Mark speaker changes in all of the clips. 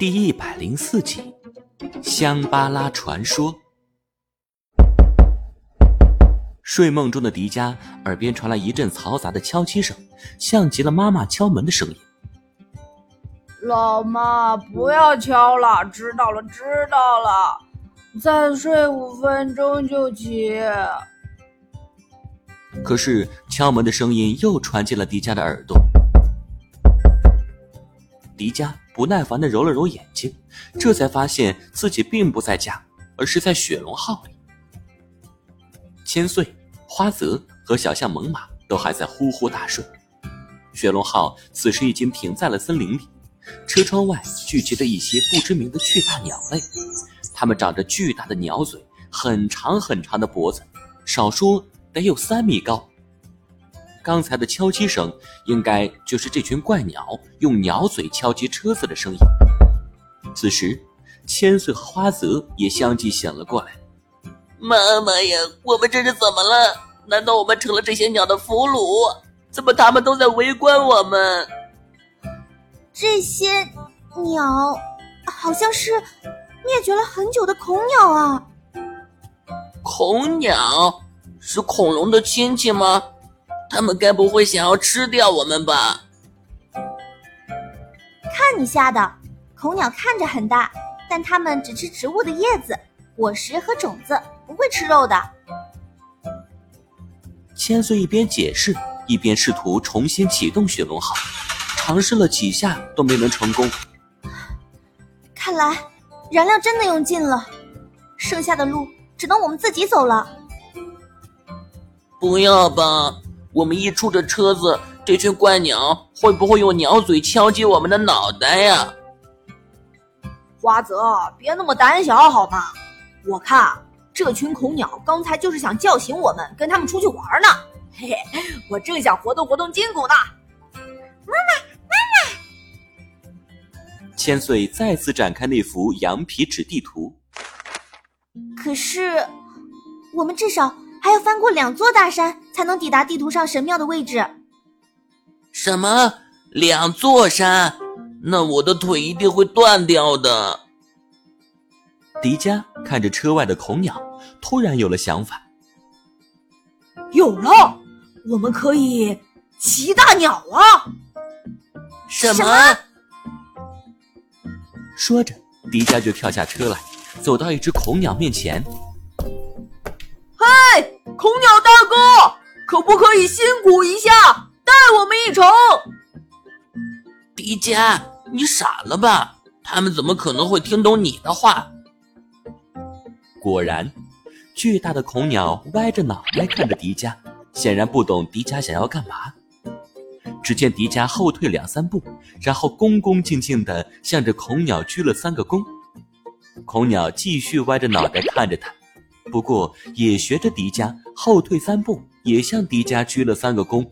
Speaker 1: 第一百零四集《香巴拉传说》。睡梦中的迪迦耳边传来一阵嘈杂的敲击声，像极了妈妈敲门的声音。
Speaker 2: 老妈，不要敲了，知道了，知道了。再睡五分钟就起。
Speaker 1: 可是敲门的声音又传进了迪迦的耳朵。迪迦不耐烦的揉了揉眼睛，这才发现自己并不在家，而是在雪龙号里。千岁、花泽和小象猛犸都还在呼呼大睡。雪龙号此时已经停在了森林里，车窗外聚集着一些不知名的巨大鸟类，它们长着巨大的鸟嘴，很长很长的脖子，少说得有三米高。刚才的敲击声，应该就是这群怪鸟用鸟嘴敲击车子的声音。此时，千岁和花泽也相继醒了过来。
Speaker 3: 妈妈呀，我们这是怎么了？难道我们成了这些鸟的俘虏？怎么他们都在围观我们？
Speaker 4: 这些鸟好像是灭绝了很久的恐鸟啊！
Speaker 3: 恐鸟是恐龙的亲戚吗？他们该不会想要吃掉我们吧？
Speaker 4: 看你吓的！恐鸟看着很大，但它们只吃植物的叶子、果实和种子，不会吃肉的。
Speaker 1: 千岁一边解释，一边试图重新启动雪龙号，尝试了几下都没能成功。
Speaker 4: 看来燃料真的用尽了，剩下的路只能我们自己走了。
Speaker 3: 不要吧！我们一出这车子，这群怪鸟会不会用鸟嘴敲击我们的脑袋呀？
Speaker 2: 花泽，别那么胆小好吗？我看这群恐鸟刚才就是想叫醒我们，跟他们出去玩呢。嘿嘿，我正想活动活动筋骨呢。
Speaker 4: 妈妈，妈
Speaker 1: 妈！千岁再次展开那幅羊皮纸地图。
Speaker 4: 可是，我们至少。还要翻过两座大山才能抵达地图上神庙的位置。
Speaker 3: 什么？两座山？那我的腿一定会断掉的。
Speaker 1: 迪迦看着车外的恐鸟，突然有了想法。
Speaker 2: 有了，我们可以骑大鸟啊！
Speaker 3: 什么？
Speaker 1: 说着，迪迦就跳下车来，走到一只恐鸟面前。
Speaker 2: 嗨，恐鸟大哥，可不可以辛苦一下，带我们一程？
Speaker 3: 迪迦，你傻了吧？他们怎么可能会听懂你的话？
Speaker 1: 果然，巨大的恐鸟歪着脑袋看着迪迦，显然不懂迪迦想要干嘛。只见迪迦后退两三步，然后恭恭敬敬地向着恐鸟鞠了三个躬。恐鸟继续歪着脑袋看着他。不过，也学着迪迦后退三步，也向迪迦鞠了三个躬。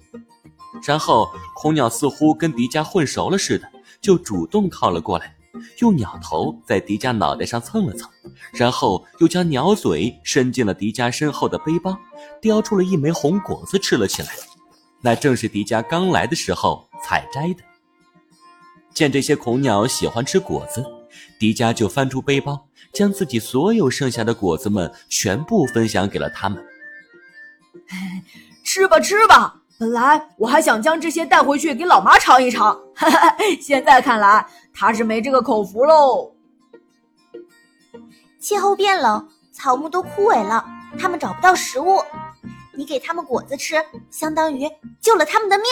Speaker 1: 然后，恐鸟似乎跟迪迦混熟了似的，就主动靠了过来，用鸟头在迪迦脑袋上蹭了蹭，然后又将鸟嘴伸进了迪迦身后的背包，叼出了一枚红果子吃了起来。那正是迪迦刚来的时候采摘的。见这些恐鸟喜欢吃果子，迪迦就翻出背包。将自己所有剩下的果子们全部分享给了他们。
Speaker 2: 吃吧，吃吧！本来我还想将这些带回去给老妈尝一尝，现在看来她是没这个口福喽。
Speaker 4: 气候变冷，草木都枯萎了，他们找不到食物。你给他们果子吃，相当于救了他们的命。